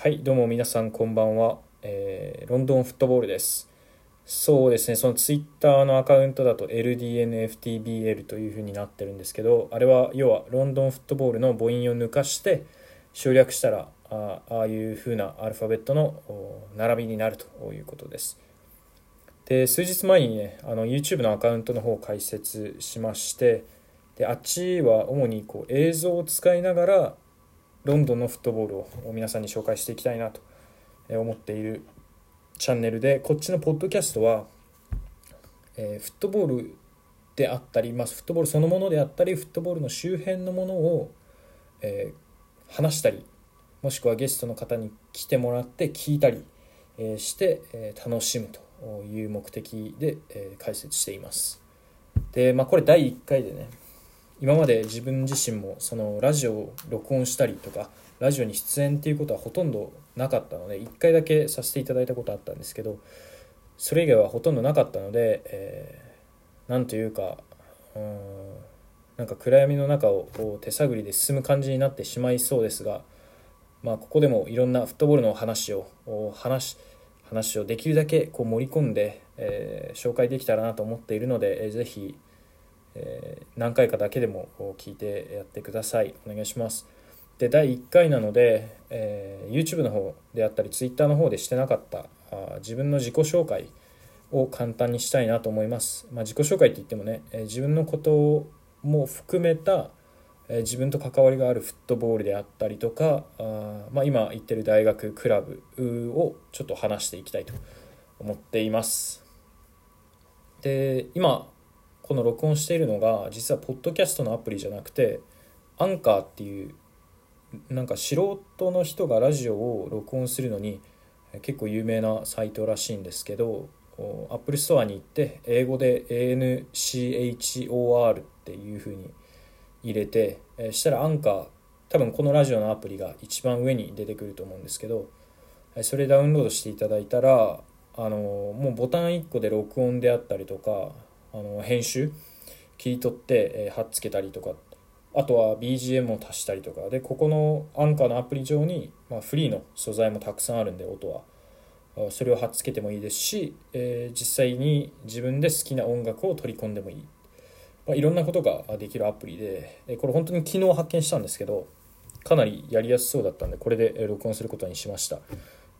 はいどうも皆さんこんばんは、えーロンドンフットボールです。そうですねそのツイッターのアカウントだと LDNFTBL というふうになってるんですけどあれは要はロンドンフットボールの母音を抜かして省略したらああいうふうなアルファベットの並びになるということです。で数日前にねあの YouTube のアカウントの方を開設しましてであっちは主にこう映像を使いながらロンドンのフットボールを皆さんに紹介していきたいなと思っているチャンネルでこっちのポッドキャストは、えーフットボールであったり、まあ、フットボールそのものであったりフットボールの周辺のものを、えー話したりもしくはゲストの方に来てもらって聞いたり、えーして、えー楽しむという目的で、え解説しています。で、まあ、これ第1回でね今まで自分自身もそのラジオを録音したりとかラジオに出演っていうことはほとんどなかったので1回だけさせていただいたことあったんですけどそれ以外はほとんどなかったので、えーなんというかうんなんか暗闇の中をこう手探りで進む感じになってしまいそうですが、まあ、ここでもいろんなフットボールの話を話話をできるだけこう盛り込んで、えー紹介できたらなと思っているので、えーぜひえ何回かだけでも聞いてやってください。お願いします。で第1回なので、えー YouTube の方であったり Twitter の方でしてなかったあ自分の自己紹介を簡単にしたいなと思います、まあ、自己紹介って言ってもね、えー自分のことも含めた、えー自分と関わりがあるフットボールであったりとかあ、まあ、今行ってる大学クラブをちょっと話していきたいと思っています。で今この録音しているのが実はポッドキャストのアプリじゃなくてアンカーっていうなんか素人の人がラジオを録音するのに結構有名なサイトらしいんですけど Apple Store に行って英語で ANCHOR っていう風に入れてしたらアンカー多分このラジオのアプリが一番上に出てくると思うんですけどそれダウンロードしていただいたらあのもうボタン1個で録音であったりとかあの編集？切り取って、えー貼っつけたりとか。あとは BGM を足したりとか。でここのアンカーのアプリ上に、まあ、フリーの素材もたくさんあるんで音は。それを貼っつけてもいいですし、えー実際に自分で好きな音楽を取り込んでもいい、まあ、いろんなことができるアプリでこれ本当に昨日発見したんですけどかなりやりやすそうだったんでこれで録音することにしました。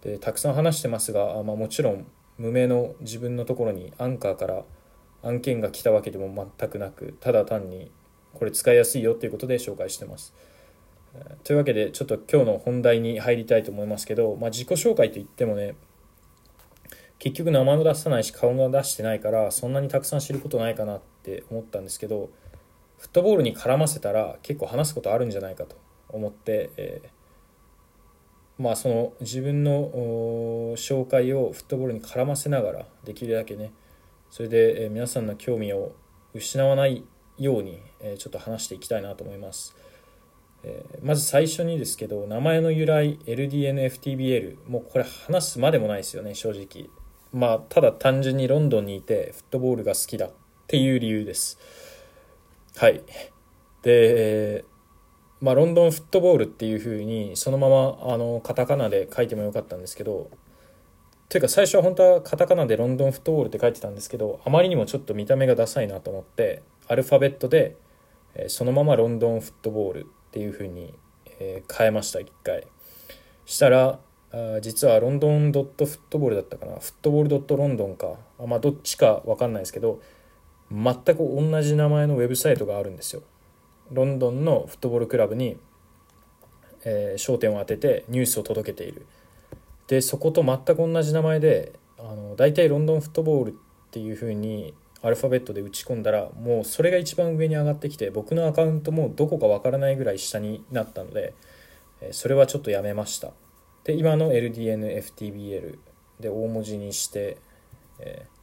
でたくさん話してますが、まあ、もちろん無名の自分のところにアンカーから案件が来たわけでも全くなくただ単にこれ使いやすいよっていうことで紹介してます。というわけでちょっと今日の本題に入りたいと思いますけど、まあ、自己紹介といってもね結局名前も出さないし顔も出してないからそんなにたくさん知ることないかなって思ったんですけどフットボールに絡ませたら結構話すことあるんじゃないかと思って、えーまあその自分の紹介をフットボールに絡ませながらできるだけねそれで、え皆さんの興味を失わないように、えちょっと話していきたいなと思います、えまず最初にですけど名前の由来 LDNFTBL もうこれ話すまでもないですよね正直。まあただ単純にロンドンにいてフットボールが好きだっていう理由です。はい。で、まあ、ロンドンフットボールっていう風にそのままあのカタカナで書いてもよかったんですけどというか最初は本当はカタカナでロンドンフットボールって書いてたんですけどあまりにもちょっと見た目がダサいなと思ってアルファベットで、えそのままロンドンフットボールっていう風に、え変えました一回。したらあ実はロンドンドットフットボールだったかな。フットボールドットロンドンか。まあどっちか分かんないですけど全く同じ名前のウェブサイトがあるんですよ。ロンドンのフットボールクラブに、え焦点を当ててニュースを届けている。でそこと全く同じ名前であの大体ロンドンフットボールっていう風にアルファベットで打ち込んだらもうそれが一番上に上がってきて僕のアカウントもどこかわからないぐらい下になったので、それはちょっとやめました。で今の LDNFTBL で大文字にして、えー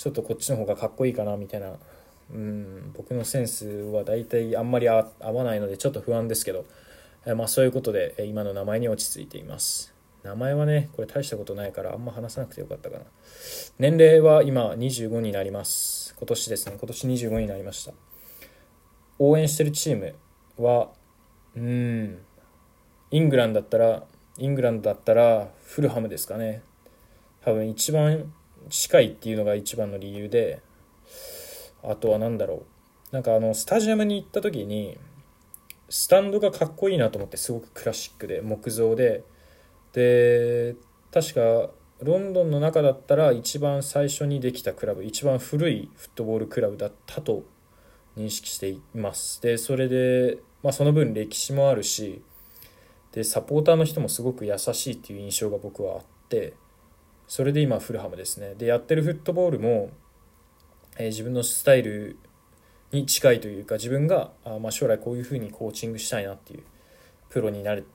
ちょっとこっちの方がかっこいいかなみたいな。うん僕のセンスは大体あんまり合わないのでちょっと不安ですけど、えーまあ、そういうことで今の名前に落ち着いています。名前はねこれ大したことないからあんま話さなくてよかったかな。年齢は今25になります。今年ですね。今年25になりました。応援してるチームはうんイングランドだったらイングランドだったらフルハムですかね。多分一番近いっていうのが一番の理由であとは何だろう。なんかあのスタジアムに行った時にスタンドがかっこいいなと思ってすごくクラシックで木造でで確かロンドンの中だったら一番最初にできたクラブ一番古いフットボールクラブだったと認識しています。でそれで、まあ、その分歴史もあるしでサポーターの人もすごく優しいっていう印象が僕はあってそれで今フルハムですね。でやってるフットボールも、えー、自分のスタイルに近いというか自分があ、まあ、将来こういうふうにコーチングしたいなっていうプロになる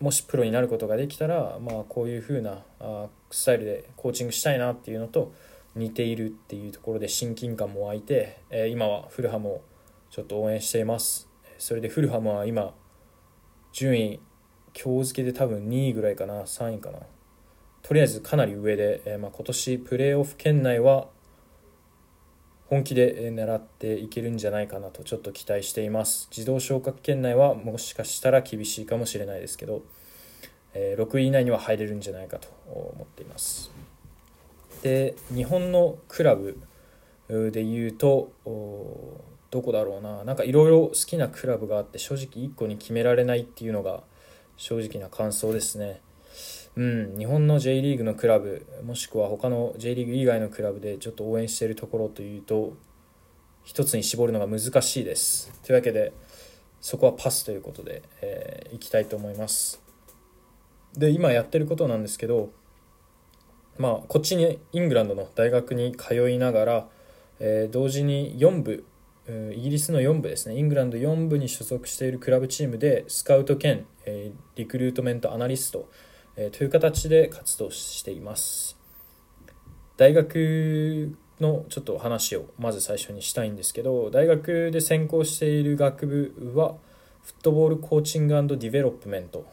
もしプロになることができたら、まあ、こういうふうなあスタイルでコーチングしたいなっていうのと似ているっていうところで親近感も湧いて、えー、今はフルハムをちょっと応援しています。それでフルハムは今順位今日付で多分2位ぐらいかな3位かな。とりあえずかなり上で、えー、まあ、今年プレーオフ圏内は本気で狙っていけるんじゃないかなとちょっと期待しています。自動昇格圏内はもしかしたら厳しいかもしれないですけど、えー、6位以内には入れるんじゃないかと思っています。で日本のクラブでいうとどこだろうな。なんかいろいろ好きなクラブがあって正直1個に決められないっていうのが正直な感想ですね。うん、日本の J リーグのクラブもしくは他の J リーグ以外のクラブでちょっと応援しているところというと一つに絞るのが難しいです。というわけでそこはパスということで、えー、いきたいと思います。で今やってることなんですけどまあこっちにイングランドの大学に通いながら、えー、同時に4部イギリスの4部ですね。イングランド4部に所属しているクラブチームでスカウト兼、えー、リクルートメントアナリストえという形で活動しています。大学のちょっと話をまず最初にしたいんですけど大学で専攻している学部はフットボールコーチングディベロップメント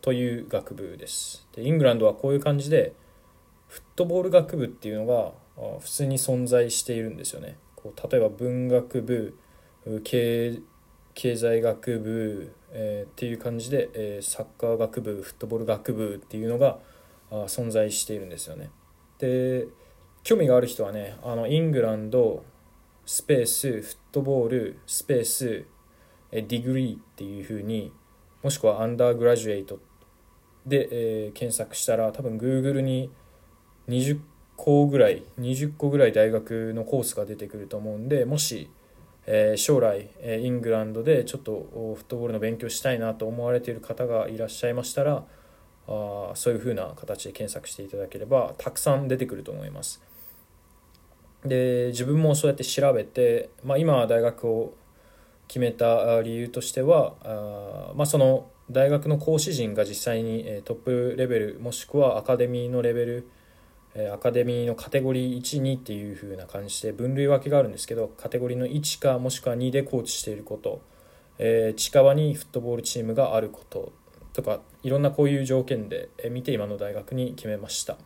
という学部です。でイングランドはこういう感じでフットボール学部っていうのが普通に存在しているんですよね。こう例えば文学部経経済学部えー、っていう感じで、えー、サッカー学部フットボール学部っていうのがあ存在しているんですよね。で興味がある人はねあのイングランドスペースフットボールスペースディグリーっていうふうにもしくはアンダーグラジュエイトで、えー、検索したら多分 Google に20個ぐらい20個ぐらい大学のコースが出てくると思うんでもしえー、将来、えイングランドでちょっとフットボールの勉強したいなと思われている方がいらっしゃいましたらあそういうふうな形で検索していただければたくさん出てくると思います。で自分もそうやって調べて、まあ、今大学を決めた理由としてはあ、まあ、その大学の講師陣が実際にトップレベルもしくはアカデミーのレベルアカデミーのカテゴリー12っていう風な感じで分類分けがあるんですけどカテゴリーの1かもしくは2でコーチしていること、えー、近場にフットボールチームがあること。とかいろんなこういう条件で見て今の大学に決めました。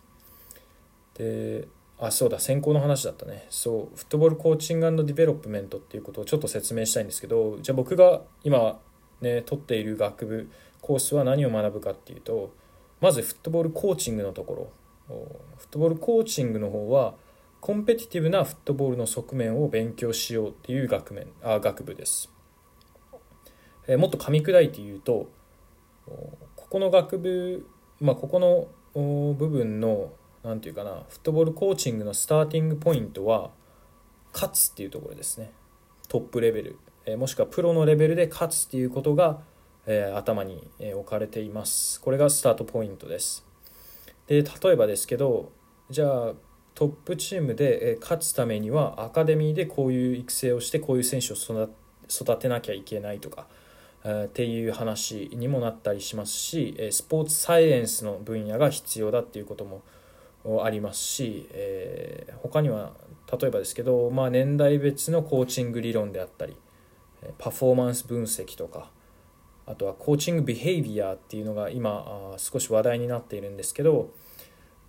であそうだ専攻の話だったね。そうフットボールコーチングディベロップメントっていうことをちょっと説明したいんですけどじゃあ僕が今ね取っている学部コースは何を学ぶかっていうとまずフットボールコーチングのところ。フットボールコーチングの方はコンペティティブなフットボールの側面を勉強しようっていう学面あ学部です、え、もっと噛み砕いて言うとここの学部、まあ、ここの部分の何て言うかなフットボールコーチングのスターティングポイントは勝つっていうところですね。トップレベル、え、もしくはプロのレベルで勝つっていうことが、え、頭に置かれています。これがスタートポイントです。で例えばですけどじゃあトップチームで勝つためにはアカデミーでこういう育成をしてこういう選手を育てなきゃいけないとかっていう話にもなったりしますしスポーツサイエンスの分野が必要だっていうこともありますし、えー、他には例えばですけど、まあ、年代別のコーチング理論であったりパフォーマンス分析とかあとはコーチングビヘイビアっていうのが今少し話題になっているんですけど、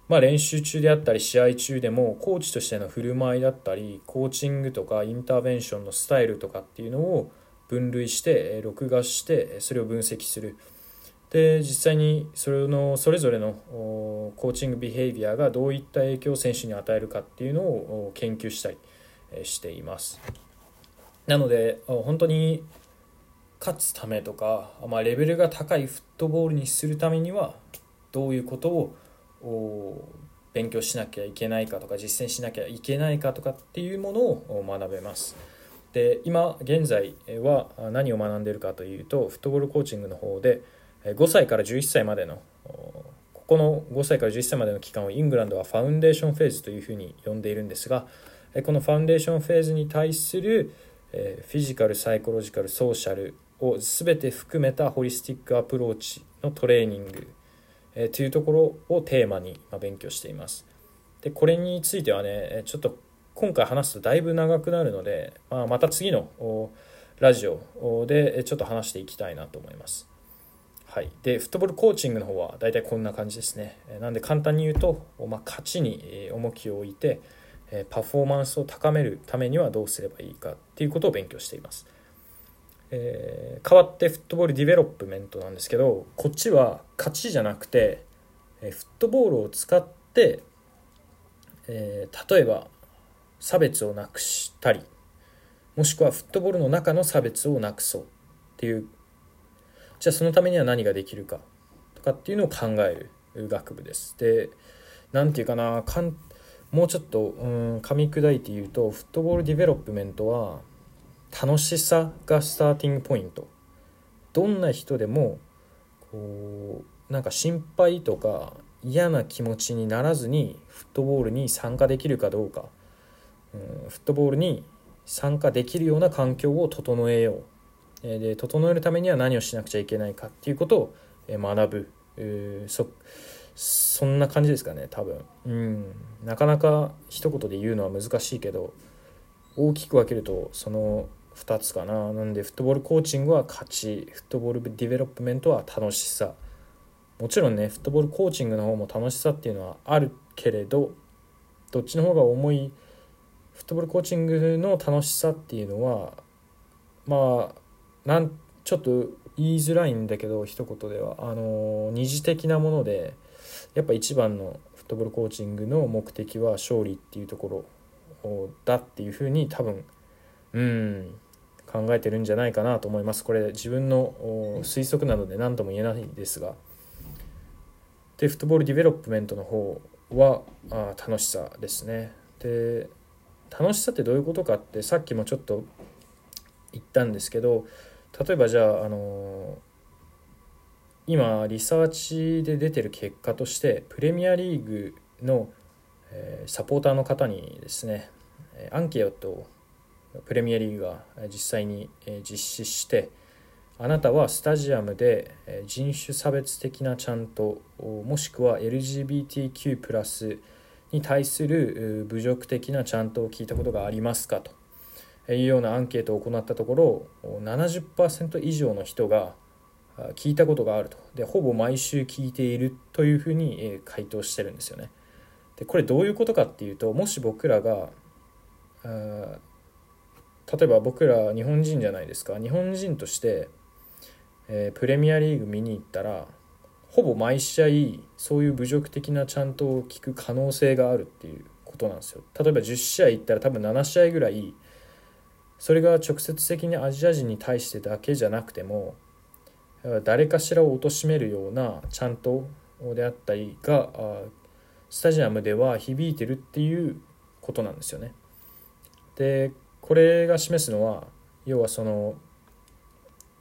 まあ、練習中であったり試合中でもコーチとしての振る舞いだったりコーチングとかインターベンションのスタイルとかっていうのを分類して録画してそれを分析する。で実際にそれのそれぞれのコーチングビヘイビアがどういった影響を選手に与えるかっていうのを研究したりしています。なので本当に勝つためとか、まあ、レベルが高いフットボールにするためにはどういうことを勉強しなきゃいけないかとか実践しなきゃいけないかとかっていうものを学べます。で今現在は何を学んでいるかというと football coaching の方で5歳から11歳までのここの5歳から11歳までの期間をイングランドは foundation phase というふうに呼んでいるんですがこの foundation phase に対する physical psychological social を全て含めた holistic approach のトレーニング、えというところをテーマに、勉強しています。でこれについてはねちょっと今回話すとだいぶ長くなるので、まあ、また次のラジオでちょっと話していきたいなと思います。はい、でフットボールコーチングの方は大体こんな感じですね。なんで簡単に言うと、まあ、勝ちに重きを置いてパフォーマンスを高めるためにはどうすればいいかっていうことを勉強しています。えー、変わってフットボールディベロップメントなんですけどこっちは勝ちじゃなくて、えー、フットボールを使って、えー、例えば差別をなくしたりもしくはフットボールの中の差別をなくそうっていうじゃあそのためには何ができるかとかっていうのを考える学部です。で何て言うかなかんもうちょっとうん噛み砕いて言うとフットボールディベロップメントは楽しさがスターティングポイント。どんな人でもこうなんか心配とか嫌な気持ちにならずにフットボールに参加できるかどうか、うん、フットボールに参加できるような環境を整えよう、で整えるためには何をしなくちゃいけないかっていうことを学ぶ、そそんな感じですかね多分、うん、なかなか一言で言うのは難しいけど大きく分けるとその2つかな。なんでフットボールコーチングは勝ち。フットボールディベロップメントは楽しさ。もちろんねフットボールコーチングの方も楽しさっていうのはあるけれどどっちの方が重いフットボールコーチングの楽しさっていうのはまあなんちょっと言いづらいんだけど一言では。あの二次的なものでやっぱ一番のフットボールコーチングの目的は勝利っていうところだっていうふうに多分うん。考えてるんじゃないかなと思います。これ自分の推測なので何とも言えないですが。でフットボールディベロップメントの方はあ楽しさですね。で楽しさってどういうことかってさっきもちょっと言ったんですけど例えばじゃあ、あの今リサーチで出てる結果としてプレミアリーグの、えサポーターの方にですねアンケートをプレミアリーグが実際に実施してあなたはスタジアムで人種差別的なちゃんともしくは LGBTQ+ に対する侮辱的なちゃんとを聞いたことがありますかというようなアンケートを行ったところ70%以上の人が聞いたことがあるとでほぼ毎週聞いているというふうに回答してるんですよね。でこれどういうことかっていうともし僕らが例えば僕ら日本人じゃないですか日本人として、えー、プレミアリーグ見に行ったらほぼ毎試合そういう侮辱的なちゃんとを聞く可能性があるっていうことなんですよ例えば10試合行ったら多分7試合ぐらいそれが直接的にアジア人に対してだけじゃなくても誰かしらを貶めるようなちゃんとであったりがスタジアムでは響いてるっていうことなんですよね。でこれが示すのは要はその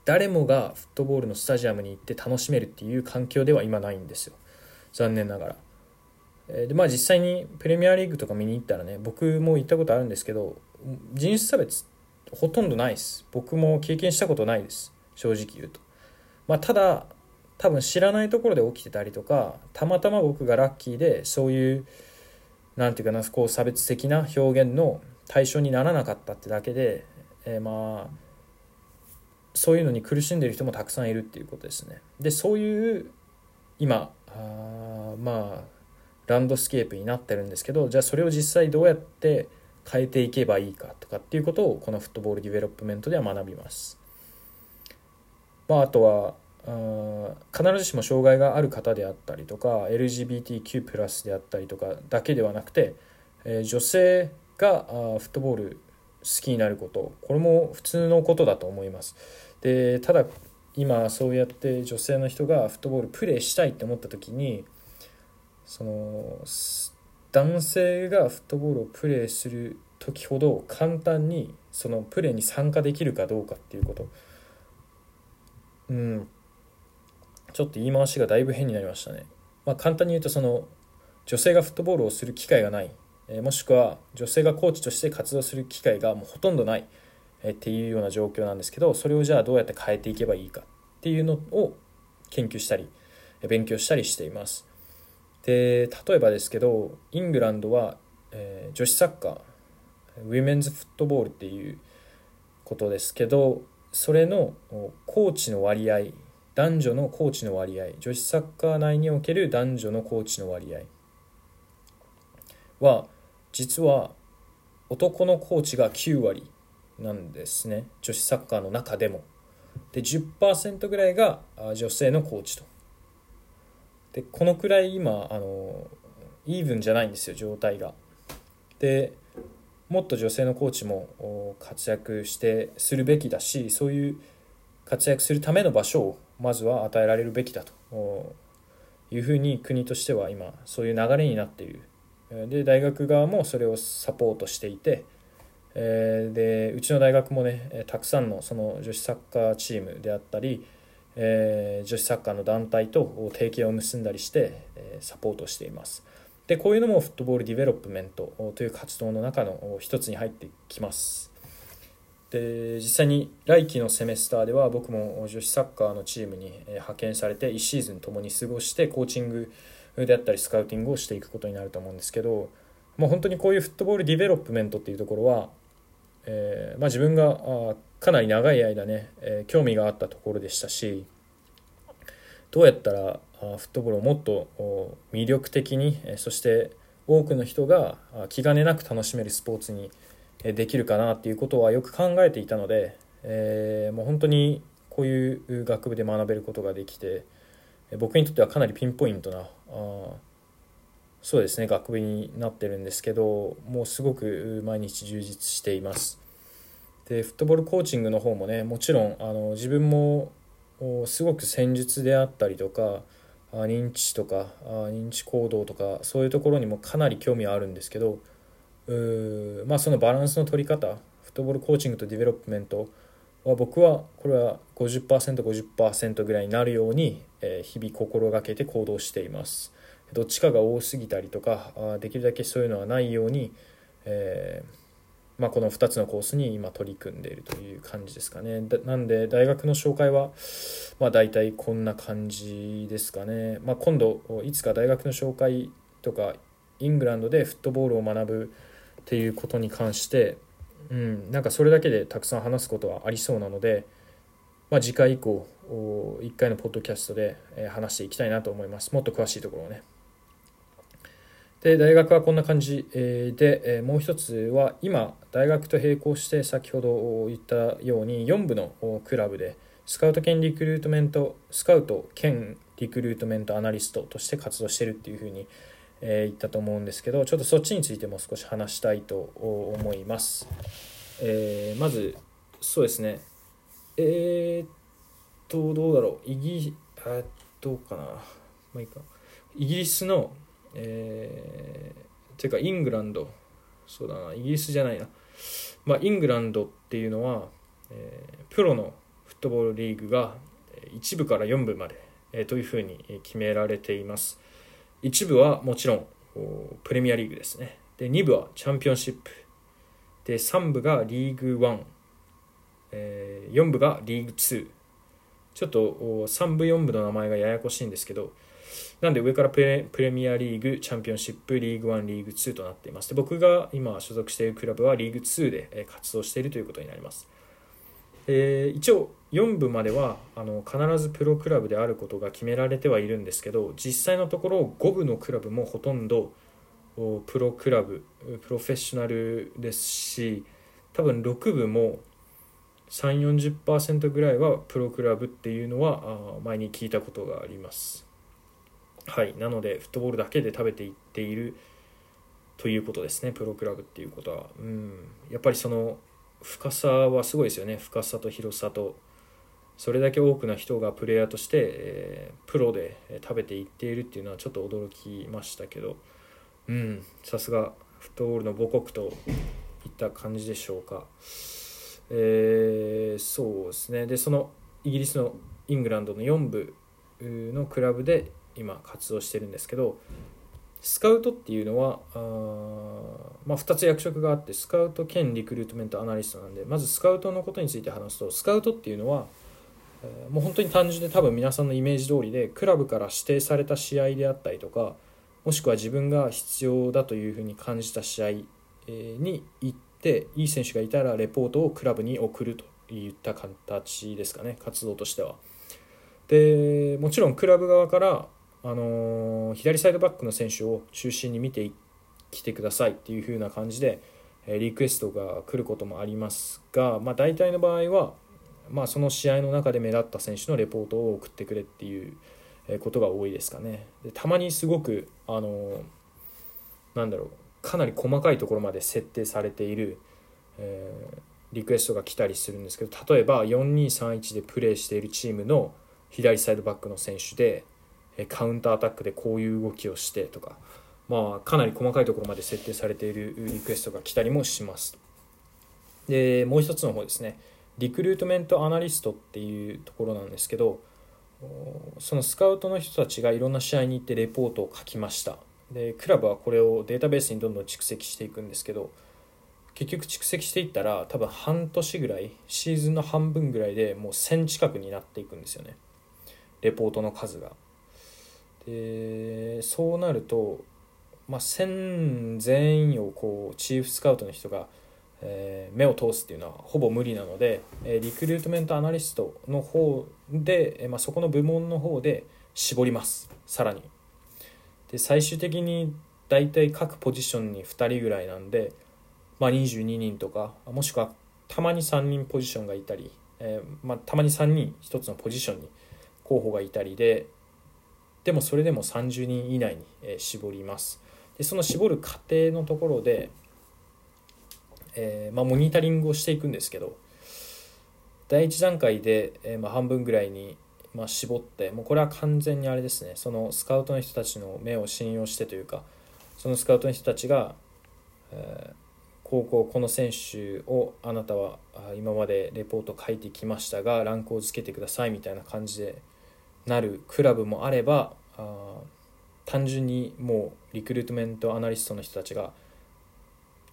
誰もがフットボールのスタジアムに行って楽しめるっていう環境では今ないんですよ残念ながら。でまあ実際にプレミアリーグとか見に行ったらね僕も行ったことあるんですけど人種差別ほとんどないです僕も経験したことないです正直言うと。まあ、ただ多分知らないところで起きてたりとかたまたま僕がラッキーでそういう何て言うかなこう差別的な表現の対象にならなかったってだけで、えー、まあそういうのに苦しんでる人もたくさんいるっていうことですね。でそういう今あまあランドスケープになってるんですけどじゃあそれを実際どうやって変えていけばいいかとかっていうことをこの football development では学びます。まあ、あとはあ必ずしも障害がある方であったりとか LGBTQ+ であったりとかだけではなくて、えー、女性があフットボール好きになること。これも普通のことだと思います。でただ今そうやって女性の人がフットボールプレーしたいって思った時にその男性がフットボールをプレーする時ほど簡単にそのプレーに参加できるかどうかっていうこと。うん。ちょっと言い回しがだいぶ変になりましたね。まあ、簡単に言うとその女性がフットボールをする機会がない、えもしくは女性がコーチとして活動する機会がもうほとんどない、えっていうような状況なんですけどそれをじゃあどうやって変えていけばいいかっていうのを研究したり勉強したりしています。で例えばですけどイングランドは、え、女子サッカーウィメンズフットボールっていうことですけどそれのコーチの割合男女のコーチの割合女子サッカー内における男女のコーチの割合は実は男のコーチが9割なんですね。女子サッカーの中でも。で10%ぐらいが女性のコーチと。でこのくらい今あのイーブンじゃないんですよ状態が。でもっと女性のコーチも活躍してするべきだしそういう活躍するための場所をまずは与えられるべきだと。いうふうに国としては今そういう流れになっている。で大学側もそれをサポートしていてでうちの大学もねたくさんのその女子サッカーチームであったり女子サッカーの団体と提携を結んだりしてサポートしています。でこういうのも football development という活動の中の一つに入ってきます。で実際に来期のセメスターでは僕も女子サッカーのチームに派遣されて1シーズン共に過ごしてコーチングであったりスカウティングをしていくことになると思うんですけどもう本当にこういう football development っていうところは、えー、まあ、自分があかなり長い間ね、えー、興味があったところでしたしどうやったらフットボールをもっと魅力的にそして多くの人が気兼ねなく楽しめるスポーツにできるかなっていうことはよく考えていたので、えー、もう本当にこういう学部で学べることができて僕にとってはかなりピンポイントなあそうですね学部になってるんですけどもうすごく毎日充実しています。でフットボールコーチングの方もねもちろんあの自分もすごく戦術であったりとか認知とか認知行動とかそういうところにもかなり興味はあるんですけどうまあ、そのバランスの取り方 football coaching と development は僕はこれは 50%50% ぐらいになるように、え日々心がけて行動しています。どっちかが多すぎたりとかできるだけそういうのはないように、えー、まあ、この2つのコースに今取り組んでいるという感じですかね。なんで大学の紹介は、まあ、大体こんな感じですかね、まあ、今度いつか大学の紹介とかイングランドでフットボールを学ぶっていうことに関して、うん、なんかそれだけでたくさん話すことはありそうなので、まあ、次回以降1回のポッドキャストで話していきたいなと思います。もっと詳しいところをね。で大学はこんな感じでもう一つは今大学と並行して先ほど言ったように4部のクラブでスカウト兼リクルートメントスカウト兼リクルートメントアナリストとして活動してるっていうふうにえー、言ったと思うんですけどちょっとそっちについても少し話したいと思います。えー、まずそうですね。えー、っとどうだろう。イギあどうかな。まあいいか。イギリスのえー、ていうかイングランド。そうだな。イギリスじゃないな。まあイングランドっていうのは、えー、プロのフットボールリーグが1部から4部まで、えー、というふうに決められています。1部はもちろんプレミアリーグですねで2部はチャンピオンシップで3部がリーグ1、えー、4部がリーグ2ちょっと3部4部の名前がややこしいんですけどなんで上からプレプレミアリーグ、チャンピオンシップ、リーグ1、リーグ2となっています。で僕が今所属しているクラブはリーグ2で活動しているということになります。えー、一応4部まではあの必ずプロクラブであることが決められてはいるんですけど実際のところ5部のクラブもほとんどプロクラブプロフェッショナルですし多分6部も340%ぐらいはプロクラブっていうのは前に聞いたことがあります。はいなのでフットボールだけで食べていっているということですねプロクラブっていうことは。うん。やっぱりその深さはすごいですよね。深さと広さと。それだけ多くの人がプレイヤーとして、えー、プロで食べていっているっていうのはちょっと驚きましたけどうんさすがフットボールの母国といった感じでしょうか。えー、そうですねでそのイギリスのイングランドの4部のクラブで今活動してるんですけどスカウトっていうのはあ、まあ、2つ役職があってスカウト兼リクルートメントアナリストなんでまずスカウトのことについて話すとスカウトっていうのは、もう本当に単純で多分皆さんのイメージ通りでクラブから指定された試合であったりとかもしくは自分が必要だというふうに感じた試合に行っていい選手がいたらレポートをクラブに送るといった形ですかね活動としては。でもちろんクラブ側から、あの、左サイドバックの選手を中心に見てきてくださいっていう風な感じでリクエストが来ることもありますが、まあ、大体の場合は、まあ、その試合の中で目立った選手のレポートを送ってくれっていうことが多いですかね。でたまにすごく、あの、なんだろうかなり細かいところまで設定されている、えー、リクエストが来たりするんですけど例えば4231でプレーしているチームの左サイドバックの選手でカウンターアタックでこういう動きをしてとか、まあ、かなり細かいところまで設定されているリクエストが来たりもします。でもう一つの方ですねリクルートメントアナリストっていうところなんですけどそのスカウトの人たちがいろんな試合に行ってレポートを書きました。でクラブはこれをデータベースにどんどん蓄積していくんですけど結局蓄積していったら多分半年ぐらいシーズンの半分ぐらいでもう1000近くになっていくんですよね。レポートの数が。でそうなると、まあ、1000全員をこうチーフスカウトの人が、えー、目を通すっていうのはほぼ無理なので、え、リクルートメントアナリストの方で、え、まあ、そこの部門の方で絞ります。さらに。で最終的に大体各ポジションに2人ぐらいなんで、まあ、22人とかもしくはたまに3人ポジションがいたり、えー、まあ、たまに3人1つのポジションに候補がいたりででもそれでも30人以内に、絞ります。でその絞る過程のところで、えー、まあ、モニタリングをしていくんですけど第1段階で、えー、ま半分ぐらいにまあ、絞ってもうこれは完全にあれですね。そのスカウトの人たちの目を信用してというかそのスカウトの人たちが、えー、こうこうこの選手をあなたは今までレポート書いてきましたがランクをつけてくださいみたいな感じでなるクラブもあればあ単純にもうリクルートメントアナリストの人たちが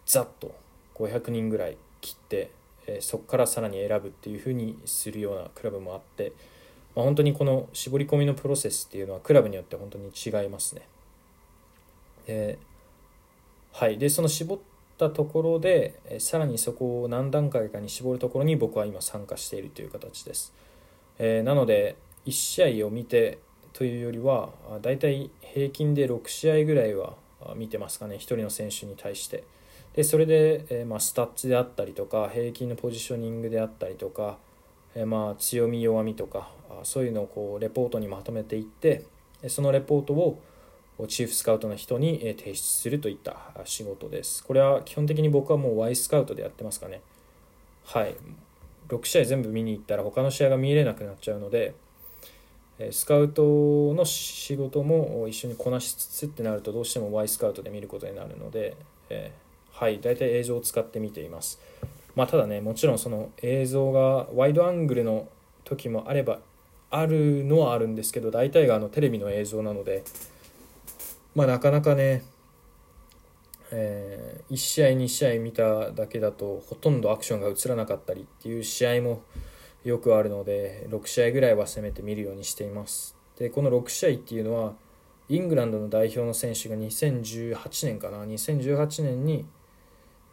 ざっと500人ぐらい切って、え、そこからさらに選ぶっていうふうにするようなクラブもあって。まあ、本当にこの絞り込みのプロセスっていうのはクラブによって本当に違いますね。ではい、でその絞ったところでえさらにそこを何段階かに絞るところに僕は今参加しているという形です。えー、なので1試合を見てというよりはだいたい平均で6試合ぐらいは見てますかね1人の選手に対して。でそれで、えー、まあ、スタッツであったりとか平均のポジショニングであったりとか、えー、まあ強み弱みとかそういうのをこうレポートにまとめていってそのレポートをチーフスカウトの人に提出するといった仕事です。これは基本的に僕はもう Y スカウトでやってますかね。はい。6試合全部見に行ったら他の試合が見れなくなっちゃうので、スカウトの仕事も一緒にこなしつつってなるとどうしても Y スカウトで見ることになるので、えー、はい、大体映像を使って見ています。まあ、ただね、もちろんその映像がワイドアングルの時もあればあるのはあるんですけど大体があのテレビの映像なので、まあ、なかなかね、えー、1試合2試合見ただけだとほとんどアクションが映らなかったりっていう試合もよくあるので6試合ぐらいはせめて見るようにしていますでこの6試合っていうのはイングランドの代表の選手が2018年かな？2018年に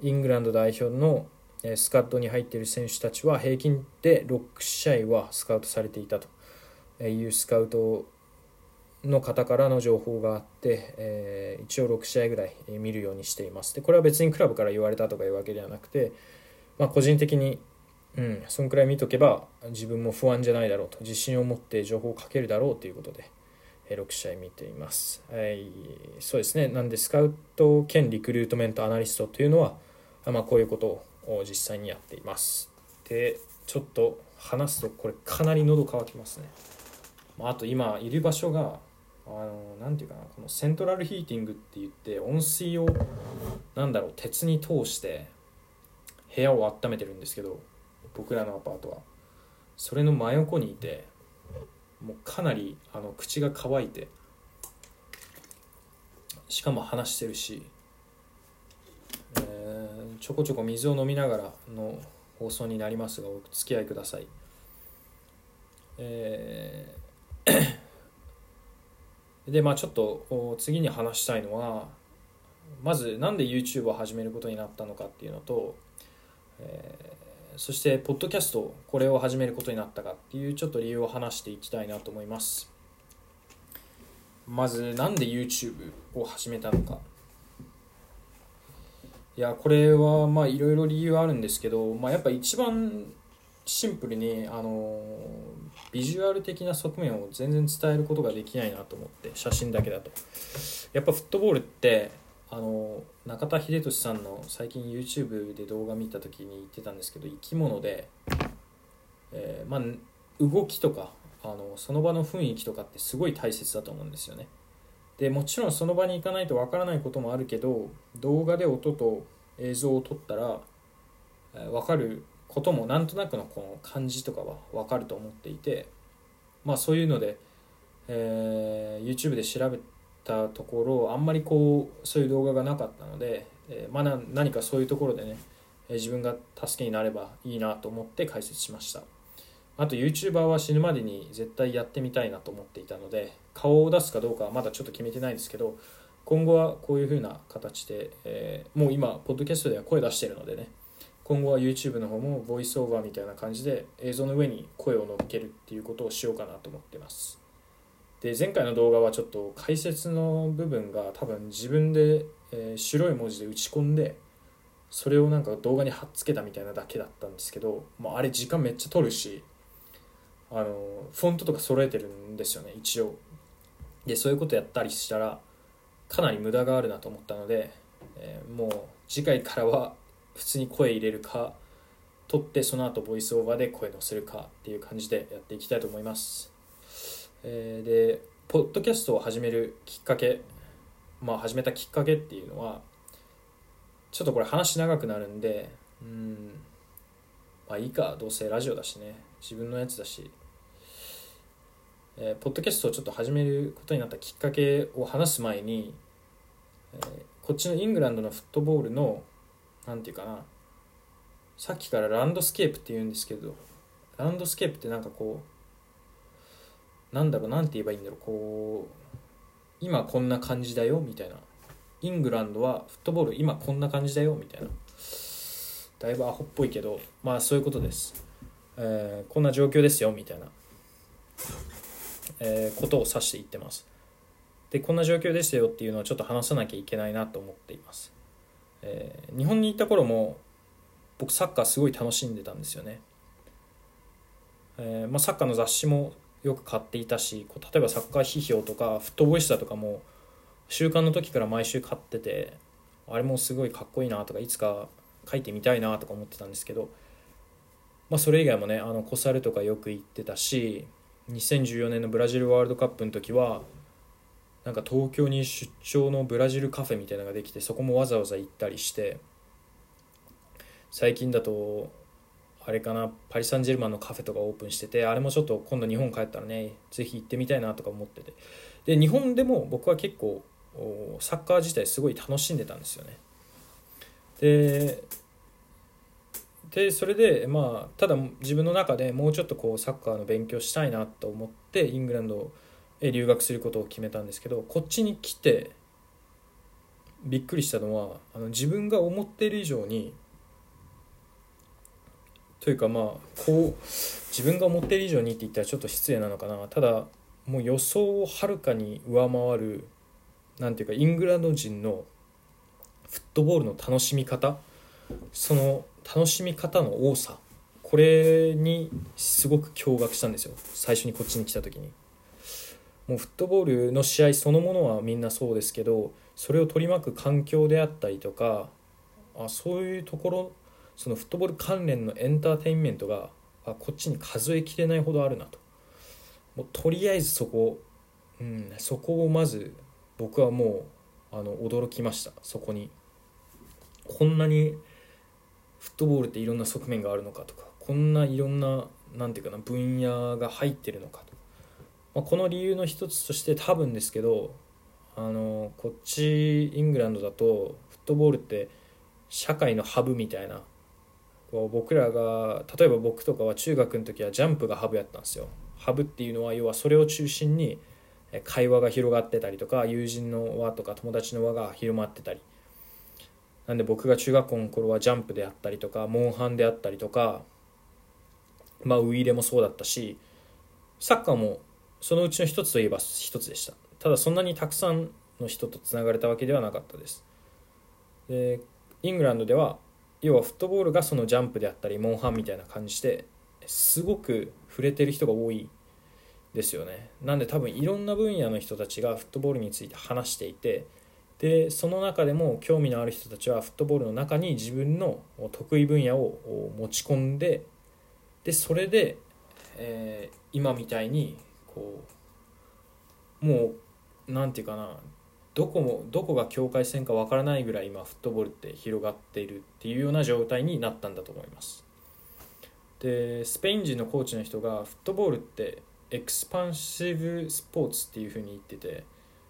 イングランド代表のスカットに入っている選手たちは平均で6試合はスカウトされていたというスカウトの方からの情報があって、えー、一応6試合ぐらい見るようにしていますでこれは別にクラブから言われたとかいうわけではなくて、まあ、個人的にうんそんくらい見とけば自分も不安じゃないだろうと自信を持って情報をかけるだろうということでえ6試合見ています。はい、そうですね。なんで、スカウト兼リクルートメントアナリストというのは、まあ、こういうことを実際にやっています。で、ちょっと話すと、これかなり喉乾きますね。あと今、いる場所が、あの、なんていうかな、このセントラルヒーティングって言って、温水を、なんだろう、鉄に通して、部屋を温めてるんですけど、僕らのアパートは。それの真横にいて、もうかなりあの口が乾いてしかも話してるし、ちょこちょこ水を飲みながらの放送になりますがお付き合いください。えー、でまあちょっと次に話したいのはまず何で YouTube を始めることになったのかっていうのと、えーそしてポッドキャストこれを始めることになったかっていうちょっと理由を話していきたいなと思いますまずなんで YouTube を始めたのかいやこれはまあいろいろ理由あるんですけど、まあ、やっぱ一番シンプルにあのビジュアル的な側面を全然伝えることができないなと思って写真だけだと。やっぱフットボールってあの中田英寿さんの最近 YouTube で動画見た時に言ってたんですけど生き物で、えー、まあ、動きとかあのその場の雰囲気とかってすごい大切だと思うんですよね。でもちろんその場に行かないとわからないこともあるけど動画で音と映像を撮ったら、えー、分かることもなんとなくのこの感じとかは分かると思っていてまあそういうので、えー、YouTube で調べたところあんまりこうそういう動画がなかったので、えー、まあ、何かそういうところでね自分が助けになればいいなと思って解説しました。あと YouTuber は死ぬまでに絶対やってみたいなと思っていたので顔を出すかどうかはまだちょっと決めてないですけど今後はこういう風な形で、えー、もう今ポッドキャストでは声出してるのでね今後は YouTube の方もボイスオーバーみたいな感じで映像の上に声を乗っけるっていうことをしようかなと思ってます。で前回の動画はちょっと解説の部分が多分自分で、えー、白い文字で打ち込んでそれをなんか動画に貼っつけたみたいなだけだったんですけど、まあ、あれ時間めっちゃ取るしあのフォントとか揃えてるんですよね一応。でそういうことやったりしたらかなり無駄があるなと思ったので、えー、もう次回からは普通に声入れるか撮ってその後ボイスオーバーで声乗せるかっていう感じでやっていきたいと思います。えー、でポッドキャストを始めるきっかけまあ始めたきっかけっていうのはちょっとこれ話長くなるんでうんまあいいかどうせラジオだしね自分のやつだし、えー、ポッドキャストをちょっと始めることになったきっかけを話す前に、えー、こっちのイングランドのフットボールの何て言うかなさっきからランドスケープって言うんですけどランドスケープってなんかこうなんだろうなんて言えばいいんだろうこう今こんな感じだよみたいな。イングランドはフットボール今こんな感じだよみたいな。だいぶアホっぽいけどまあそういうことです、えー、こんな状況ですよみたいな、えー、ことを指して言ってます。でこんな状況ですよっていうのはちょっと話さなきゃいけないなと思っています、えー、日本に行った頃も僕サッカーすごい楽しんでたんですよね、えまあ、サッカーの雑誌もよく買っていたしこう例えばサッカー批評とかフットボイスだとかも習慣の時から毎週買っててあれもすごいかっこいいなとかいつか書いてみたいなとか思ってたんですけど、まあ、それ以外もねあのコサルとかよく行ってたし2014年のブラジルワールドカップの時はなんか東京に出張のブラジルカフェみたいなのができてそこもわざわざ行ったりして最近だとあれかなパリ・サンジェルマンのカフェとかオープンしててあれもちょっと今度日本帰ったらねぜひ行ってみたいなとか思ってて。で日本でも僕は結構サッカー自体すごい楽しんでたんですよね。ででそれでまあただ自分の中でもうちょっとこうサッカーの勉強したいなと思ってイングランドへ留学することを決めたんですけどこっちに来てびっくりしたのはあの自分が思っている以上にというかまあこう自分が思っている以上にって言ったらちょっと失礼なのかな。ただもう予想をはるかに上回るなんていうかイングランド人のフットボールの楽しみ方。その楽しみ方の多さこれにすごく驚愕したんですよ。最初にこっちに来た時に。もうフットボールの試合そのものはみんなそうですけどそれを取り巻く環境であったりとかあそういうところそのフットボール関連のエンターテインメントがあこっちに数えきれないほどあるなと。もうとりあえずそこ、うん、そこをまず僕はもうあの驚きました。そこに。こんなにフットボールっていろんな側面があるのかとかこんないろんななんていうかな分野が入ってるのかと、まあ、この理由の一つとして多分ですけどあのこっちイングランドだとフットボールって社会のハブみたいなこう僕らが例えば僕とかは中学の時はジャンプがハブやったんですよ。ハブっていうのは要はそれを中心に会話が広がってたりとか友人の輪とか友達の輪が広まってたり。なんで僕が中学校の頃はジャンプであったりとかモンハンであったりとかまあウイイレもそうだったしサッカーもそのうちの一つといえば一つでした。ただそんなにたくさんの人とつながれたわけではなかったです。でイングランドでは要はフットボールがそのジャンプであったりモンハンみたいな感じですごく触れてる人が多いですよね。なんで多分いろんな分野の人たちがフットボールについて話していてでその中でも興味のある人たちはフットボールの中に自分の得意分野を持ち込んででそれで、えー、今みたいにこうもう何て言うかなどこもどこが境界線かわからないぐらい今フットボールって広がっているっていうような状態になったんだと思います。でスペイン人のコーチの人がフットボールって expansive sports っていうふうに言ってて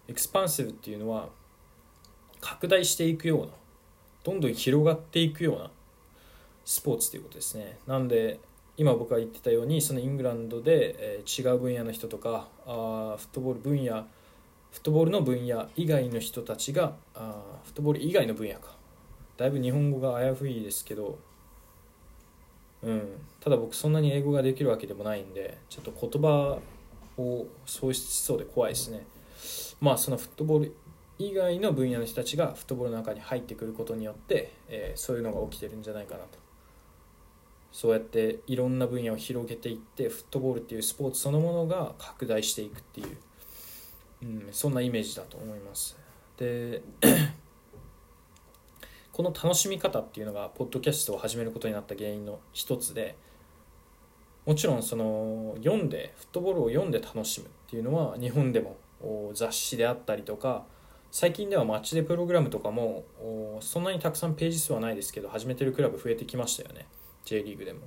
expansive っていうのは拡大していくようなどんどん広がっていくようなスポーツということですね。なんで今僕が言ってたようにそのイングランドで、え、違う分野の人とかあフットボール分野フットボールの分野以外の人たちがあフットボール以外の分野か。だいぶ日本語が危ういですけどうん、ただ僕そんなに英語ができるわけでもないんでちょっと言葉を喪失しそうで怖いですね。まあそのフットボール以外の分野の人たちがフットボールの中に入ってくることによって、えー、そういうのが起きてるんじゃないかなと。そうやっていろんな分野を広げていってフットボールっていうスポーツそのものが拡大していくっていう、うん、そんなイメージだと思います。で この楽しみ方っていうのがポッドキャストを始めることになった原因の一つでもちろんその読んでフットボールを読んで楽しむっていうのは日本でも雑誌であったりとか最近ではマッチでプログラムとかもそんなにたくさんページ数はないですけど始めてるクラブ増えてきましたよね。J リーグでも。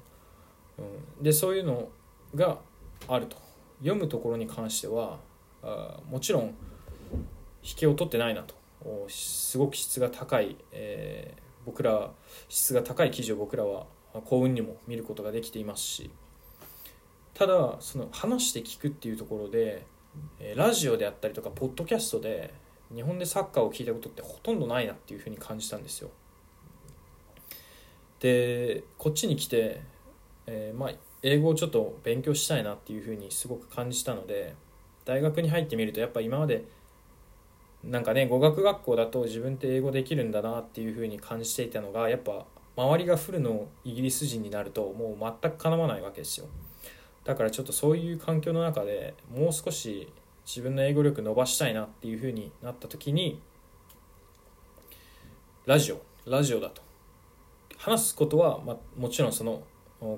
うん、でそういうのがあると。読むところに関してはあもちろん引けを取ってないなと。すごく質が高い、えー、僕ら質が高い記事を僕らは幸運にも見ることができていますし。ただその話して聞くっていうところでラジオであったりとかポッドキャストで日本でサッカーを聞いたことってほとんどないなっていうふうに感じたんですよ。でこっちに来て、えー、まあ、英語をちょっと勉強したいなっていうふうにすごく感じたので大学に入ってみるとやっぱ今までなんかね語学学校だと自分って英語できるんだなっていうふうに感じていたのがやっぱ周りがフルのイギリス人になるともう全くかなわないわけですよ。だからちょっとそういう環境の中でもう少し自分の英語力伸ばしたいなっていうふうになった時にラジオラジオだと。話すことは、まあ、もちろんその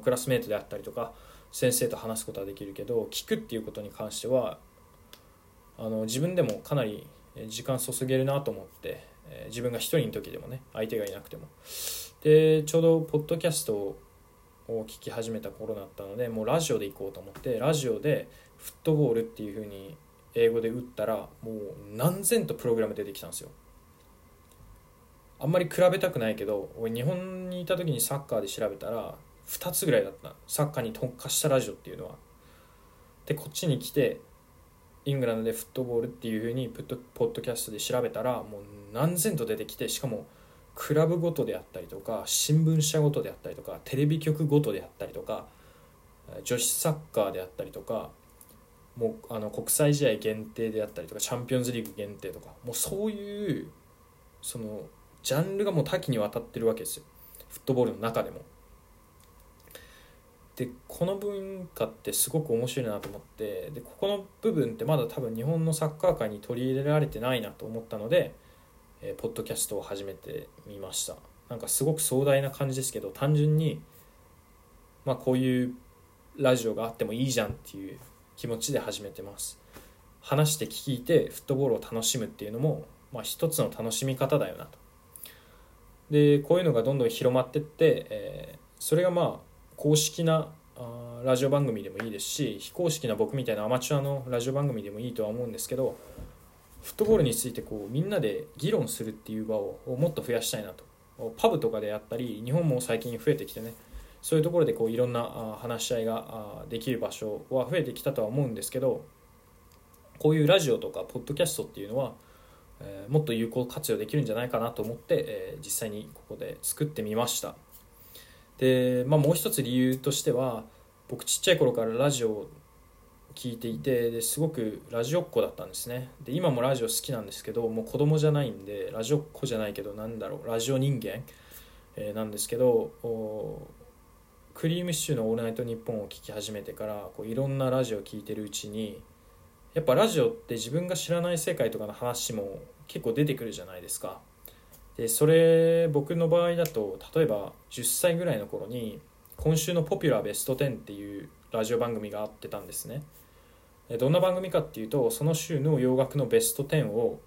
クラスメートであったりとか先生と話すことはできるけど聞くっていうことに関してはあの自分でもかなり時間注げるなと思って、自分が一人の時でもね相手がいなくても。でちょうどポッドキャストを聞き始めた頃だったのでもうラジオで行こうと思ってラジオでフットボールっていう風に英語で打ったらもう何千とプログラム出てきたんですよ。あんまり比べたくないけど俺日本にいた時にサッカーで調べたら2つぐらいだった。サッカーに特化したラジオっていうのは。でこっちに来てイングランドでフットボールっていうふうにポッドキャストで調べたらもう何千と出てきてしかもクラブごとであったりとか新聞社ごとであったりとかテレビ局ごとであったりとか女子サッカーであったりとかもうあの国際試合限定であったりとかチャンピオンズリーグ限定とかもうそういうそのジャンルがもう多岐にわたってるわけですよフットボールの中でも。でこの文化ってすごく面白いなと思ってでここの部分ってまだ多分日本のサッカー界に取り入れられてないなと思ったので、えー、ポッドキャストを始めてみましたなんかすごく壮大な感じですけど単純にまあこういうラジオがあってもいいじゃんっていう気持ちで始めてます。話して聞いてフットボールを楽しむっていうのも、まあ、一つの楽しみ方だよなと。でこういうのがどんどん広まってって、えー、それがまあ公式なあラジオ番組でもいいですし非公式な僕みたいなアマチュアのラジオ番組でもいいとは思うんですけどフットボールについてこうみんなで議論するっていう場をもっと増やしたいなと。パブとかであったり日本も最近増えてきてねそういうところでこういろんな話し合いができる場所は増えてきたとは思うんですけどこういうラジオとかポッドキャストっていうのは、もっと有効活用できるんじゃないかなと思って、実際にここで作ってみました。で、まあ、もう一つ理由としては僕ちっちゃい頃からラジオを聞いていてですごくラジオっ子だったんですね。で今もラジオ好きなんですけどもう子供じゃないんでラジオっ子じゃないけどなんだろうラジオ人間、えー、なんですけどクリームシチューの「オールナイトニッポン」を聴き始めてからこういろんなラジオを聴いてるうちにやっぱラジオって自分が知らない世界とかの話も結構出てくるじゃないですか。でそれ僕の場合だと例えば10歳ぐらいの頃に今週の「ポピュラーベスト10」っていうラジオ番組があってたんですね。どんな番組かっていうとその週の洋楽のベスト10を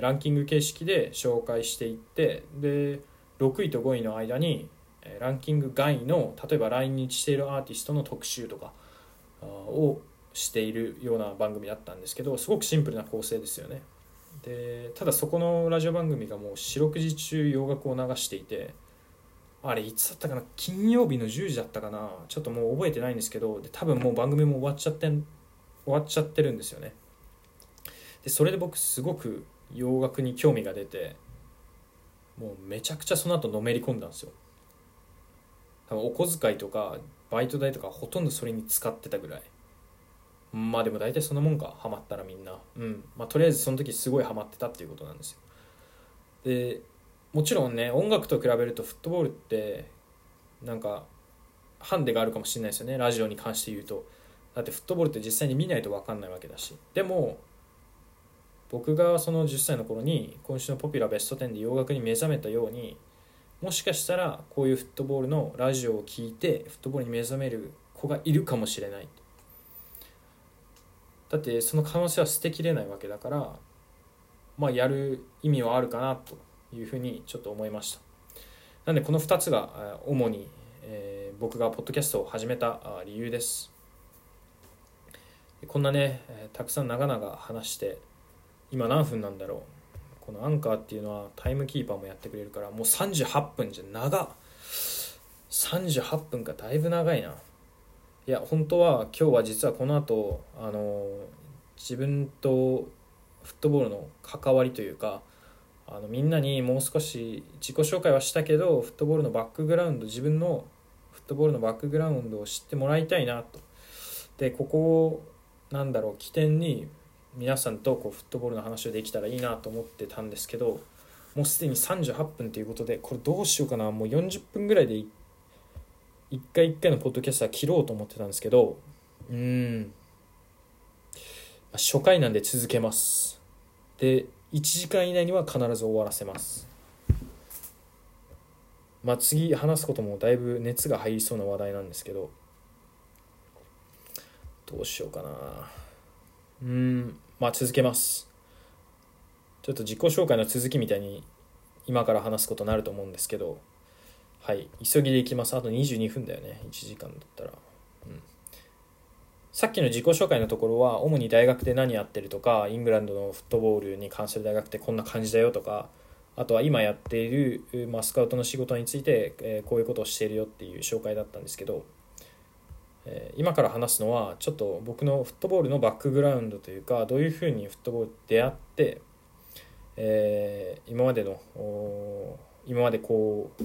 ランキング形式で紹介していってで6位と5位の間にランキング外の例えば来日しているアーティストの特集とかをしているような番組だったんですけどすごくシンプルな構成ですよね。でただそこのラジオ番組がもう四六時中洋楽を流していてあれいつだったかな？金曜日の10時だったかな？ちょっともう覚えてないんですけどで多分もう番組も終わっちゃって終わっちゃってるんですよね。でそれで僕すごく洋楽に興味が出てもうめちゃくちゃその後のめり込んだんですよ。お小遣いとかバイト代とかほとんどそれに使ってたぐらい。まあでも大体そんなもんか。ハマったらみんな。うん。まあとりあえずその時すごいハマってたっていうことなんですよ。でもちろんね音楽と比べるとフットボールってなんかハンデがあるかもしれないですよね。ラジオに関して言うと。だってフットボールって実際に見ないと分かんないわけだし。でも僕がその10歳の頃に今週のポピュラーベスト10で洋楽に目覚めたようにもしかしたらこういうフットボールのラジオを聴いてフットボールに目覚める子がいるかもしれない。だってその可能性は捨てきれないわけだからまあやる意味はあるかなというふうにちょっと思いました。なんでこの2つが主に、えー、僕がポッドキャストを始めた理由です。こんなねたくさん長々話して今何分なんだろう。このアンカーっていうのはタイムキーパーもやってくれるからもう38分じゃ長38分かだいぶ長いな。いや本当は今日は実はこの後あの自分とフットボールの関わりというかあのみんなにもう少し自己紹介はしたけどフットボールのバックグラウンド自分のフットボールのバックグラウンドを知ってもらいたいなと。でここをなんだろう起点に皆さんとこうフットボールの話をできたらいいなと思ってたんですけどもうすでに38分ということでこれどうしようかな。もう40分ぐらいで1回1回のポッドキャストは切ろうと思ってたんですけどうん。初回なんで続けます。で1時間以内には必ず終わらせます。まあ次話すこともだいぶ熱が入りそうな話題なんですけどどうしようかな。うん。まあ続けます。ちょっと自己紹介の続きみたいに今から話すことになると思うんですけどはい急ぎでいきます。あと22分だよね1時間だったら。さっきの自己紹介のところは主に大学で何やってるとかイングランドのフットボールに関する大学ってこんな感じだよとかあとは今やっている、まあ、スカウトの仕事について、えー、こういうことをしているよっていう紹介だったんですけどえ今から話すのはちょっと僕のフットボールのバックグラウンドというかどういうふうにフットボール出会って、えー、今までの今までこう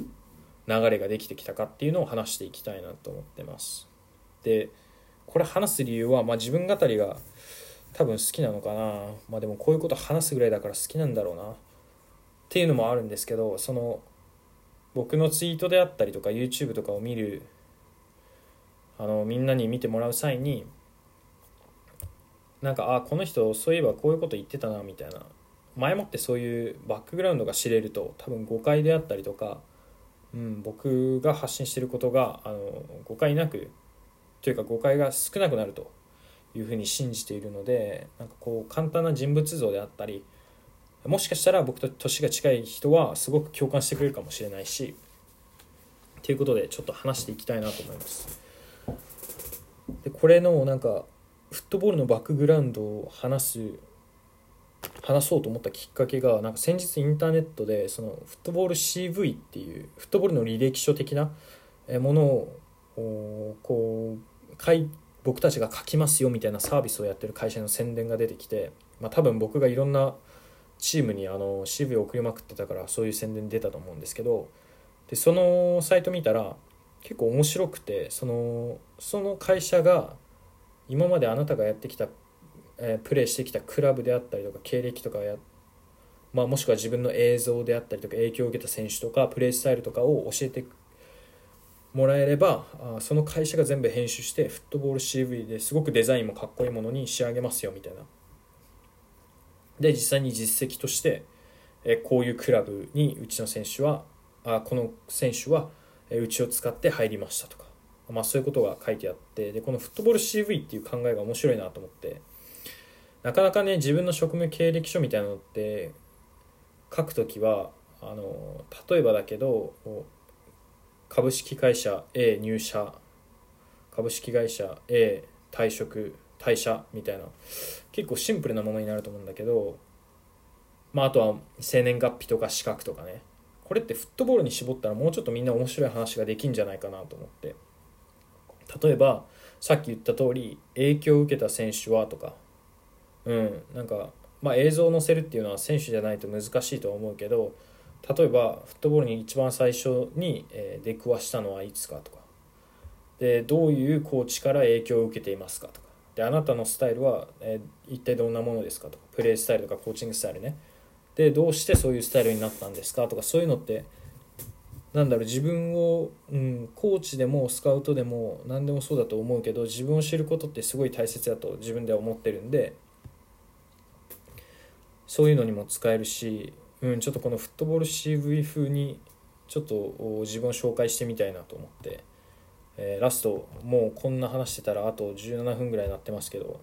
流れができてきたかっていうのを話していきたいなと思ってます。でこれ話す理由は、まあ、自分語りが多分好きなのかなまあでもこういうこと話すぐらいだから好きなんだろうなっていうのもあるんですけどその僕のツイートであったりとか YouTube とかを見るあのみんなに見てもらう際になんかあこの人そういえばこういうこと言ってたなみたいな。前もってそういうバックグラウンドが知れると多分誤解であったりとか、うん、僕が発信してることがあの誤解なくというか誤解が少なくなるというふうに信じているのでなんかこう簡単な人物像であったりもしかしたら僕と年が近い人はすごく共感してくれるかもしれないしということでちょっと話していきたいなと思います。でこれのなんかフットボールのバックグラウンドを話す話そうと思ったきっかけがなんか先日インターネットでそのフットボール CV っていうフットボールの履歴書的なものをこう書い僕たちが書きますよみたいなサービスをやってる会社の宣伝が出てきて、まあ、多分僕がいろんなチームにあの CV を送りまくってたからそういう宣伝出たと思うんですけどでそのサイト見たら結構面白くてそのその会社が今まであなたがやってきた、えー、プレーしてきたクラブであったりとか経歴とかや、まあ、もしくは自分の映像であったりとか影響を受けた選手とかプレースタイルとかを教えてもらえればあその会社が全部編集してフットボール CV ですごくデザインもかっこいいものに仕上げますよみたいな。で実際に実績としてえこういうクラブにうちの選手はあこの選手はうちを使って入りましたとか、まあ、そういうことが書いてあって。でこのフットボール CV っていう考えが面白いなと思って。なかなかね自分の職務経歴書みたいなのって書くときはあの例えばだけど株式会社 A 入社。株式会社 A 退職退社みたいな。結構シンプルなものになると思うんだけどまああとは生年月日とか資格とかね。これってフットボールに絞ったらもうちょっとみんな面白い話ができんじゃないかなと思って。例えばさっき言った通り影響を受けた選手はとか。うんなんかまあ映像を載せるっていうのは選手じゃないと難しいとは思うけど例えばフットボールに一番最初に出くわしたのはいつかとか。でどういうコーチから影響を受けていますかとか。であなたのスタイルは、え、一体どんなものですかとか。プレースタイルとかコーチングスタイルね。でどうしてそういうスタイルになったんですかとかそういうのってなんだろう自分を、うん、コーチでもスカウトでも何でもそうだと思うけど自分を知ることってすごい大切だと自分では思ってるんでそういうのにも使えるしうん、ちょっとこのフットボール CV 風にちょっと自分を紹介してみたいなと思って、えー、ラストもうこんな話してたらあと17分ぐらいになってますけど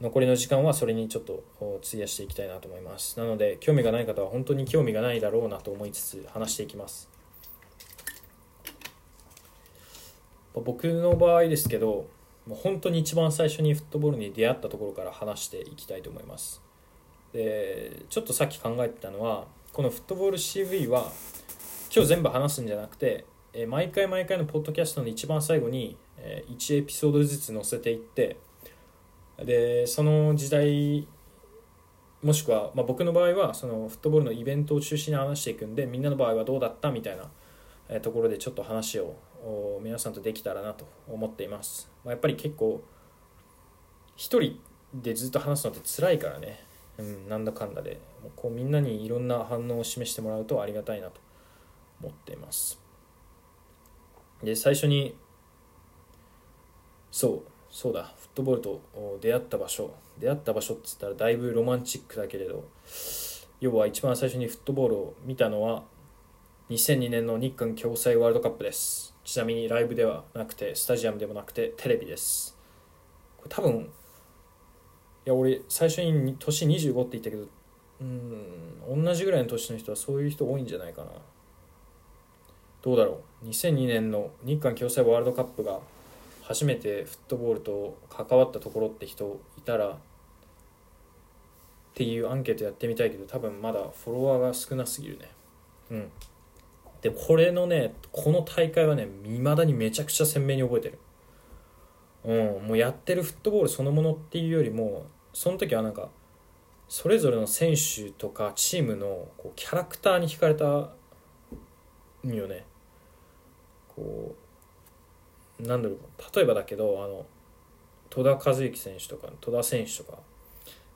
残りの時間はそれにちょっと費やしていきたいなと思います。なので興味がない方は本当に興味がないだろうなと思いつつ話していきます。僕の場合ですけどもう本当に一番最初にフットボールに出会ったところから話していきたいと思います。でちょっとさっき考えてたのはこのフットボール CV は今日全部話すんじゃなくて、毎回毎回のポッドキャストの一番最後に、1エピソードずつ載せていってでその時代もしくは、まあ、僕の場合はそのフットボールのイベントを中心に話していくんでみんなの場合はどうだったみたいな、ところでちょっと話を皆さんとできたらなと思っています、まあ、やっぱり結構一人でずっと話すのって辛いからね。うん、なんだかんだで。こうみんなにいろんな反応を示してもらうとありがたいなと思っています。で最初にそうそうだ。トボールと出会った場所出会った場所っつったらだいぶロマンチックだけれど要は一番最初にフットボールを見たのは2002年の日韓共催ワールドカップです。ちなみにライブではなくてスタジアムでもなくてテレビです。これ多分いや俺最初に年25って言ったけどうん同じぐらいの年の人はそういう人多いんじゃないかな。どうだろう？2002年の日韓共催ワールドカップが初めてフットボールと関わったところって人いたらっていうアンケートやってみたいけど多分まだフォロワーが少なすぎるね。うん。でこれのねこの大会はね未だにめちゃくちゃ鮮明に覚えてる。うん。もうやってるフットボールそのものっていうよりもその時はなんかそれぞれの選手とかチームのこうキャラクターに惹かれたんよね。こうなんだろう例えばだけどあの戸田和幸選手とか戸田選手とか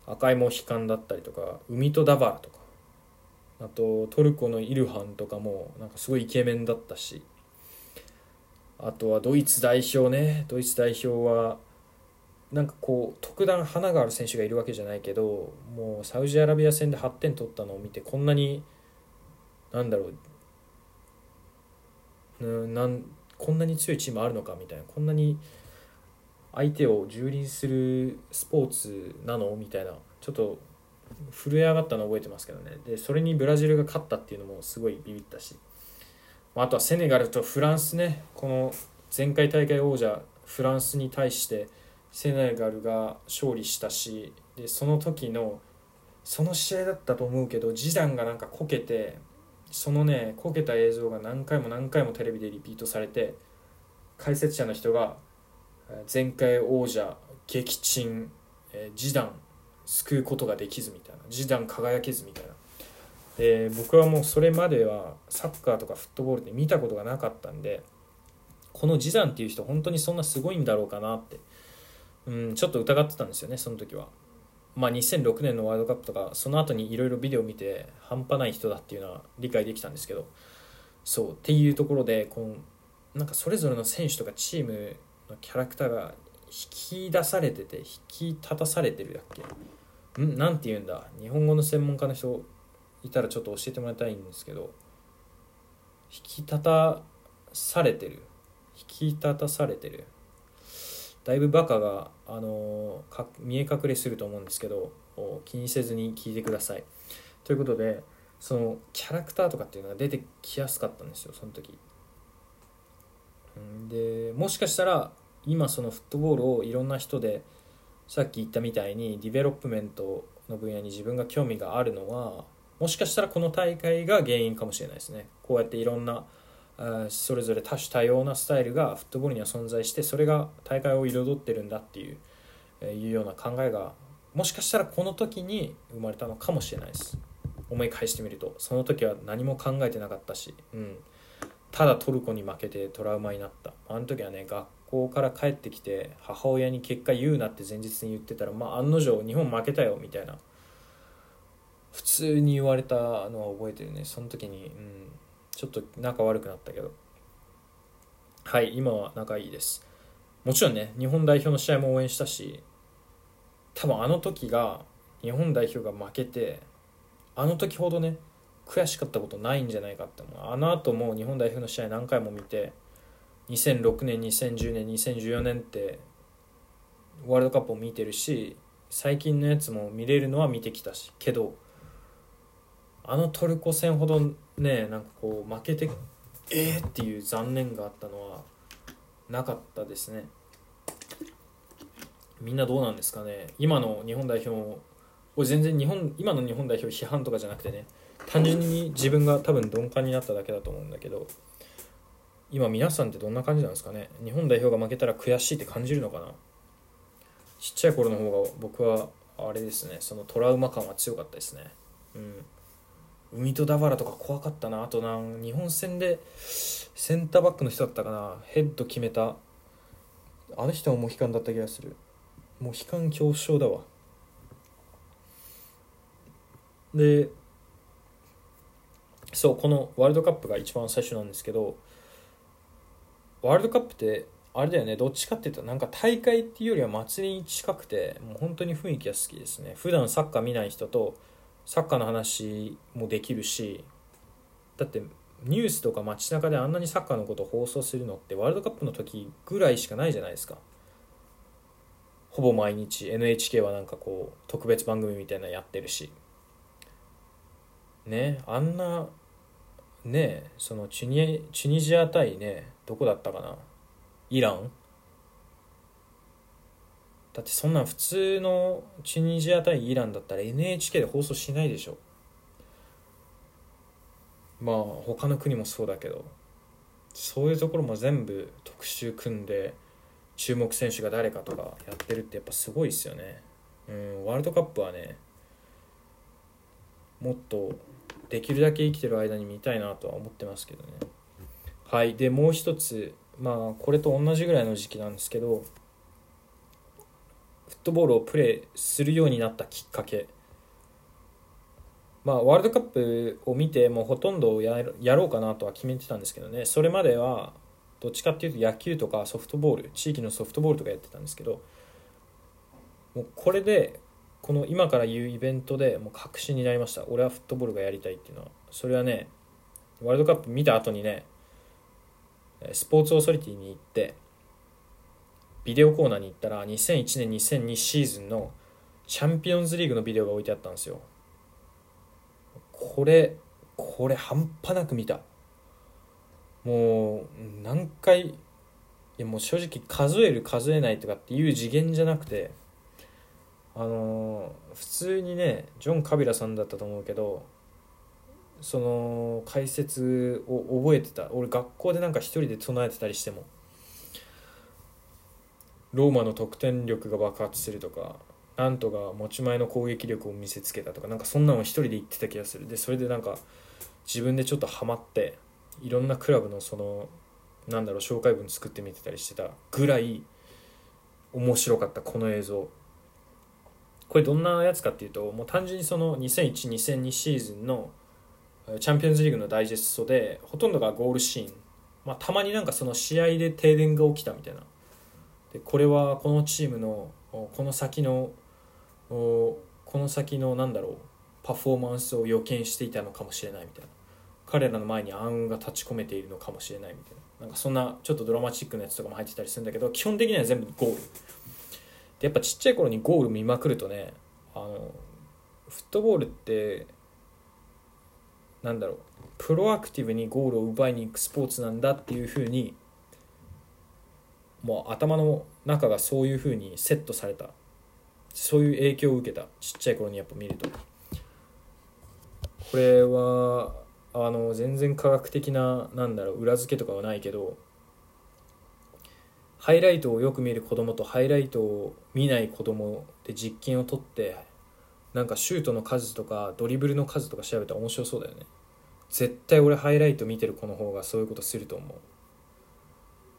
赤いモヒカンだったりとか海とダバラとかあとトルコのイルハンとかもなんかすごいイケメンだったしあとはドイツ代表ねドイツ代表はなんかこう特段花がある選手がいるわけじゃないけどもうサウジアラビア戦で8点取ったのを見てこんなになんだろううんなんこんなに強いチームあるのかみたいなこんなに相手を蹂躙するスポーツなのみたいなちょっと震え上がったの覚えてますけどね。でそれにブラジルが勝ったっていうのもすごいビビったしあとはセネガルとフランスねこの前回大会王者フランスに対してセネガルが勝利したしでその時のその試合だったと思うけどジダンがなんかこけてそのねこけた映像が何回も何回もテレビでリピートされて解説者の人が前回王者撃沈ジダン救うことができずみたいなジダン輝けずみたいなで僕はもうそれまではサッカーとかフットボールで見たことがなかったんでこのジダンっていう人本当にそんなすごいんだろうかなってうん、ちょっと疑ってたんですよねその時は。まあ、2006年のワールドカップとかその後にいろいろビデオ見て半端ない人だっていうのは理解できたんですけどそうっていうところでこうなんかそれぞれの選手とかチームのキャラクターが引き出されてて引き立たされてるだっけ？ん？なんて言うんだ？日本語の専門家の人いたらちょっと教えてもらいたいんですけど引き立たされてる？引き立たされてる？だいぶバカが、あのか見え隠れすると思うんですけど気にせずに聞いてください。ということでそのキャラクターとかっていうのが出てきやすかったんですよその時。でもしかしたら今そのフットボールをいろんな人でさっき言ったみたいに development の分野に自分が興味があるのはもしかしたらこの大会が原因かもしれないですね。こうやっていろんなそれぞれ多種多様なスタイルがフットボールには存在してそれが大会を彩ってるんだっていう,、いうような考えがもしかしたらこの時に生まれたのかもしれないです。思い返してみるとその時は何も考えてなかったし、うん、ただトルコに負けてトラウマになった。あの時はね学校から帰ってきて母親に結果言うなって前日に言ってたらまあ案の定日本負けたよみたいな。普通に言われたのは覚えてるね。その時に、うん、ちょっと仲悪くなったけど。はい今は仲いいです。もちろんね日本代表の試合も応援したし多分あの時が日本代表が負けてあの時ほどね悔しかったことないんじゃないかって思う。あの後も日本代表の試合何回も見て2006年2010年2014年ってワールドカップを見てるし最近のやつも見れるのは見てきたしけどあのトルコ戦ほどねなんかこう負けてえーっていう残念があったのはなかったですね。みんなどうなんですかね。今の日本代表も全然日本今の日本代表批判とかじゃなくてね単純に自分が多分鈍感になっただけだと思うんだけど今皆さんってどんな感じなんですかね。日本代表が負けたら悔しいって感じるのかな。ちっちゃい頃の方が僕はあれですねそのトラウマ感は強かったですね。うん。海とダバラとか怖かったな。あとな日本戦でセンターバックの人だったかな。ヘッド決めた。あの人もモヒカンだった気がする。モヒカン恐怖症だわ。でそうこのワールドカップが一番最初なんですけどワールドカップってあれだよね。どっちかっていうとなんか大会っていうよりは祭りに近くてもう本当に雰囲気が好きですね。普段サッカー見ない人とサッカーの話もできるしだってニュースとか街中であんなにサッカーのことを放送するのってワールドカップの時ぐらいしかないじゃないですか。ほぼ毎日。NHK はなんかこう特別番組みたいなのやってるし。ねあんなねそのチュニチュニジア対ねどこだったかな？イラン？だってそんなん普通のチュニジア対イランだったら NHK で放送しないでしょ。まあ他の国もそうだけど。そういうところも全部特集組んで注目選手が誰かとかやってるってやっぱすごいですよね。うんワールドカップはねもっとできるだけ生きてる間に見たいなとは思ってますけどね。はいでもう一つまあこれと同じぐらいの時期なんですけどフットボールをプレーするようになったきっかけ。まあ、ワールドカップを見てもうほとんどやろうかなとは決めてたんですけどね。それまではどっちかっていうと野球とかソフトボール地域のソフトボールとかやってたんですけどもうこれでこの今から言うイベントでもう確信になりました。俺はフットボールがやりたいっていうのは。それはねワールドカップ見た後にねスポーツオーソリティに行ってビデオコーナーに行ったら2001年2002シーズンのチャンピオンズリーグのビデオが置いてあったんですよ。これこれ半端なく見た。もう何回いやもう正直数える数えないとかっていう次元じゃなくてあの、普通にねジョン・カビラさんだったと思うけどその解説を覚えてた。俺学校でなんか一人で唱えてたりしても。ローマの得点力が爆発するとかなんとか持ち前の攻撃力を見せつけたとかなんかそんなの一人で言ってた気がする。でそれでなんか自分でちょっとハマっていろんなクラブのそのなんだろう紹介文作ってみてたりしてたぐらい面白かったこの映像。これどんなやつかっていうともう単純にその2001-2002シーズンのチャンピオンズリーグのダイジェストでほとんどがゴールシーン、まあ、たまになんかその試合で停電が起きたみたいなでこれはこのチームのこの先のこの先のなんだろうパフォーマンスを予見していたのかもしれないみたいな。彼らの前に暗雲が立ち込めているのかもしれないみたいな。なんかそんなちょっとドラマチックなやつとかも入ってたりするんだけど基本的には全部ゴール。でやっぱちっちゃい頃にゴール見まくるとねあのフットボールってなんだろうプロアクティブにゴールを奪いに行くスポーツなんだっていうふうにもう頭の中がそういうふうにセットされた。そういう影響を受けた。ちっちゃい頃にやっぱ見ると。これはあの全然科学的ななんだろう裏付けとかはないけどハイライトをよく見る子供とハイライトを見ない子供で実験を取ってなんかシュートの数とかドリブルの数とか調べたら面白そうだよね。絶対俺ハイライト見てる子の方がそういうことすると思う、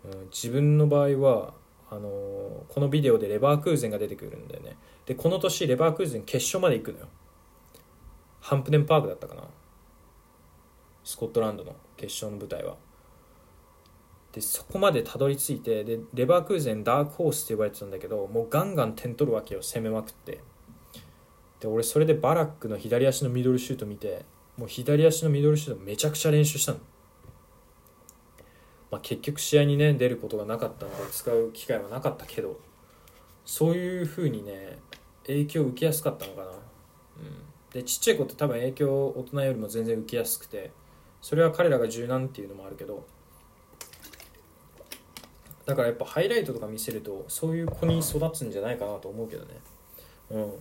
うん、自分の場合はあの、このビデオでレバークーゼンが出てくるんだよね。でこの年レバークーゼン決勝まで行くのよ。ハンプデンパークだったかな。スコットランドの決勝の舞台は。でそこまでたどり着いてでレバークーゼンダークホースって呼ばれてたんだけどもうガンガン点取るわけよ攻めまくって。で俺それでバラックの左足のミドルシュート見てもう左足のミドルシュートめちゃくちゃ練習したの、まあ、結局試合にね出ることがなかったので使う機会はなかったけどそういうふうにね影響を受けやすかったのかな、うん、でちっちゃい子って多分影響大人よりも全然受けやすくてそれは彼らが柔軟っていうのもあるけどだからやっぱハイライトとか見せるとそういう子に育つんじゃないかなと思うけどね。うん。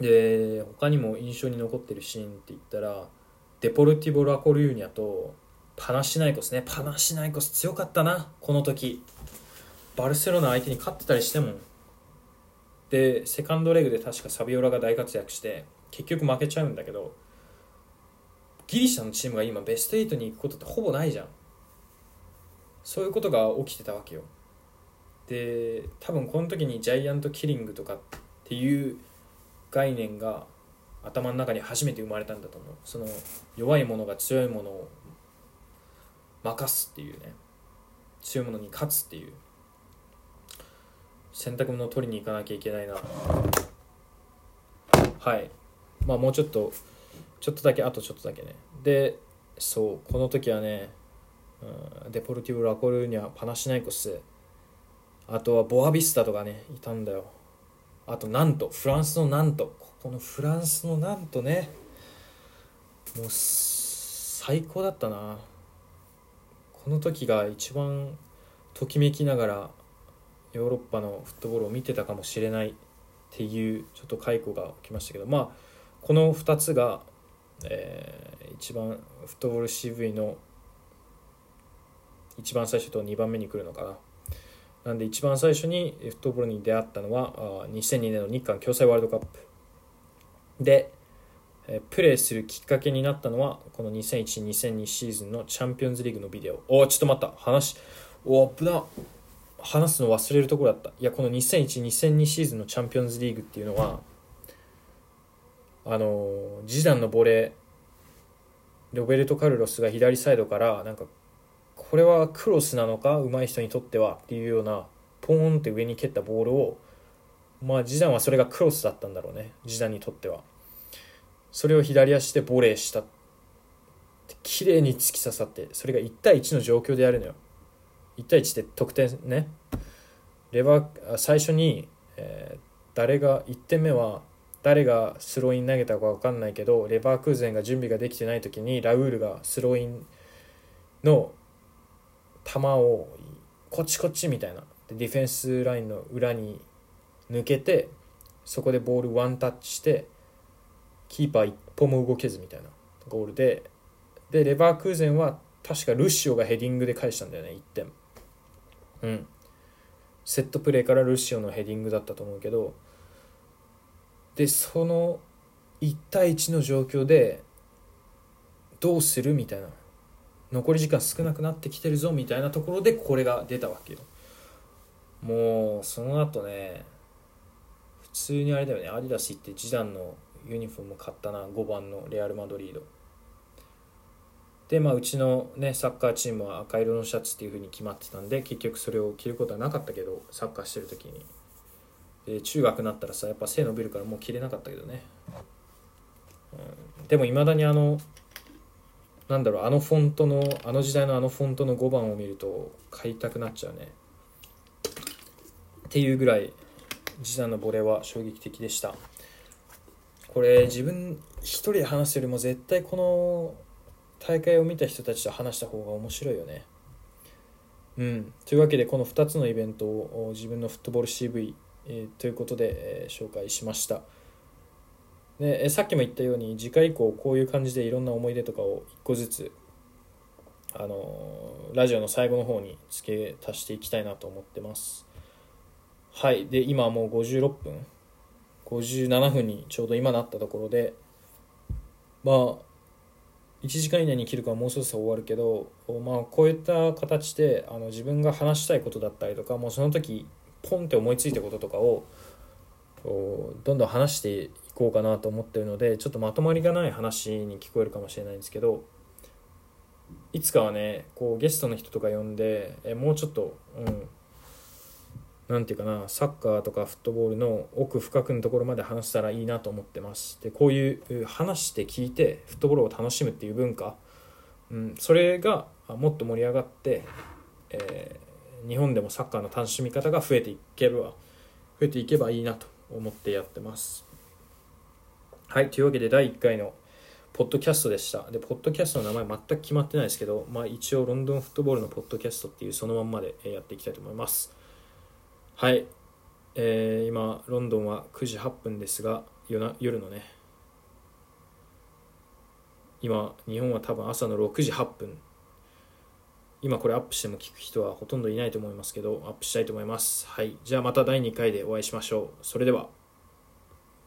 で他にも印象に残ってるシーンって言ったらデポルティボ・ラコルーニャとパナシナイコスね。パナシナイコス強かったな。この時。バルセロナ相手に勝ってたりしても。でセカンドレグで確かサビオラが大活躍して結局負けちゃうんだけどギリシャのチームが今ベスト8に行くことってほぼないじゃん。そういうことが起きてたわけよ。で多分この時にジャイアントキリングとかっていう概念が頭の中に初めて生まれたんだと思う。その弱い者が強い者を任すっていうね。強い者に勝つっていう。洗濯物を取りに行かなきゃいけないな。はい。まあもうちょっとちょっとだけあとちょっとだけね。でそうこの時はね、うん、デポルティブ・ラコルーニャパナシナイコス。あとはボアビスタとかねいたんだよ。あとなんとフランスのなんとここのフランスのなんとねもう最高だったな。この時が一番ときめきながらヨーロッパのフットボールを見てたかもしれないっていうちょっと解雇が起きましたけどまあこの2つがえー、一番フットボール CV の一番最初と2番目に来るのかな。なんで一番最初にフットボールに出会ったのは2002年の日韓共催ワールドカップ。でプレーするきっかけになったのはこの2001-2002シーズンのチャンピオンズリーグのビデオ。おちょっと待った。話お危な。話すの忘れるところだった。いやこの2001-2002シーズンのチャンピオンズリーグっていうのはあのジダンのボレーロベルト・カルロスが左サイドからなんかこれはクロスなのか上手い人にとってはっていうようなポーンって上に蹴ったボールをまあジダンはそれがクロスだったんだろうね。ジダンにとっては。それを左足でボレーした綺麗に突き刺さってそれが1対1の状況でやるのよ。1対1って得点ね。レバー最初に、えー、誰が1点目は誰がスローイン投げたか分かんないけどレバークーゼンが準備ができてない時にラウールがスローインの球をこっちこっちみたいな。ディフェンスラインの裏に抜けてそこでボールワンタッチしてキーパー一歩も動けずみたいなゴールで。でレバークーゼンは確かルシオがヘディングで返したんだよね1点。うん。セットプレーからルシオのヘディングだったと思うけど。でその1対1の状況でどうするみたいな。残り時間少なくなってきてるぞみたいなところでこれが出たわけよ。もうその後ね普通にあれだよねアディダス行ってジダンのユニフォーム買ったな5番のレアル・マドリード。でまあうちのねサッカーチームは赤色のシャツっていう風に決まってたんで結局それを着ることはなかったけどサッカーしてる時に。で中学になったらさやっぱ背伸びるからもう着れなかったけどね、うん、でもいまだにあのなんだろうあのフォントのあの時代のあのフォントの5番を見ると買いたくなっちゃうね。っていうぐらい時短のボレは衝撃的でした。これ自分一人で話すよりも絶対この大会を見た人たちと話した方が面白いよね。うん、というわけでこの2つのイベントを自分のフットボール CV、えー、ということで、えー、紹介しました。で、えー、さっきも言ったように次回以降こういう感じでいろんな思い出とかを1個ずつあのラジオの最後の方に付け足していきたいなと思ってます。はい。で、今はもう56分、57分にちょうど今なったところで、まあ、1時間以内に切るかもうそろそろ終わるけど、まあ、こういった形であの自分が話したいことだったりとかもうその時ポンって思いついたこととかをどんどん話していこうかなと思ってるのでちょっとまとまりがない話に聞こえるかもしれないんですけどいつかはねこうゲストの人とか呼んでえもうちょっと、うん、何て言うかなサッカーとかフットボールの奥深くのところまで話したらいいなと思ってますでこういう話して聞いてフットボールを楽しむっていう文化、うん、それがもっと盛り上がって、えー、日本でもサッカーの楽しみ方が増えていけば増えていけばいいなと思ってやってますはいというわけで第1回のポッドキャストでした。で、ポッドキャストの名前全く決まってないですけど、まあ一応ロンドンフットボールのポッドキャストっていうそのまんまでやっていきたいと思います。はい、えー、今ロンドンは9時8分ですが夜な夜のね。今日本は多分朝の6時8分。今これアップしても聞く人はほとんどいないと思いますけどアップしたいと思います。はい。じゃあまた第2回でお会いしましょう。それでは。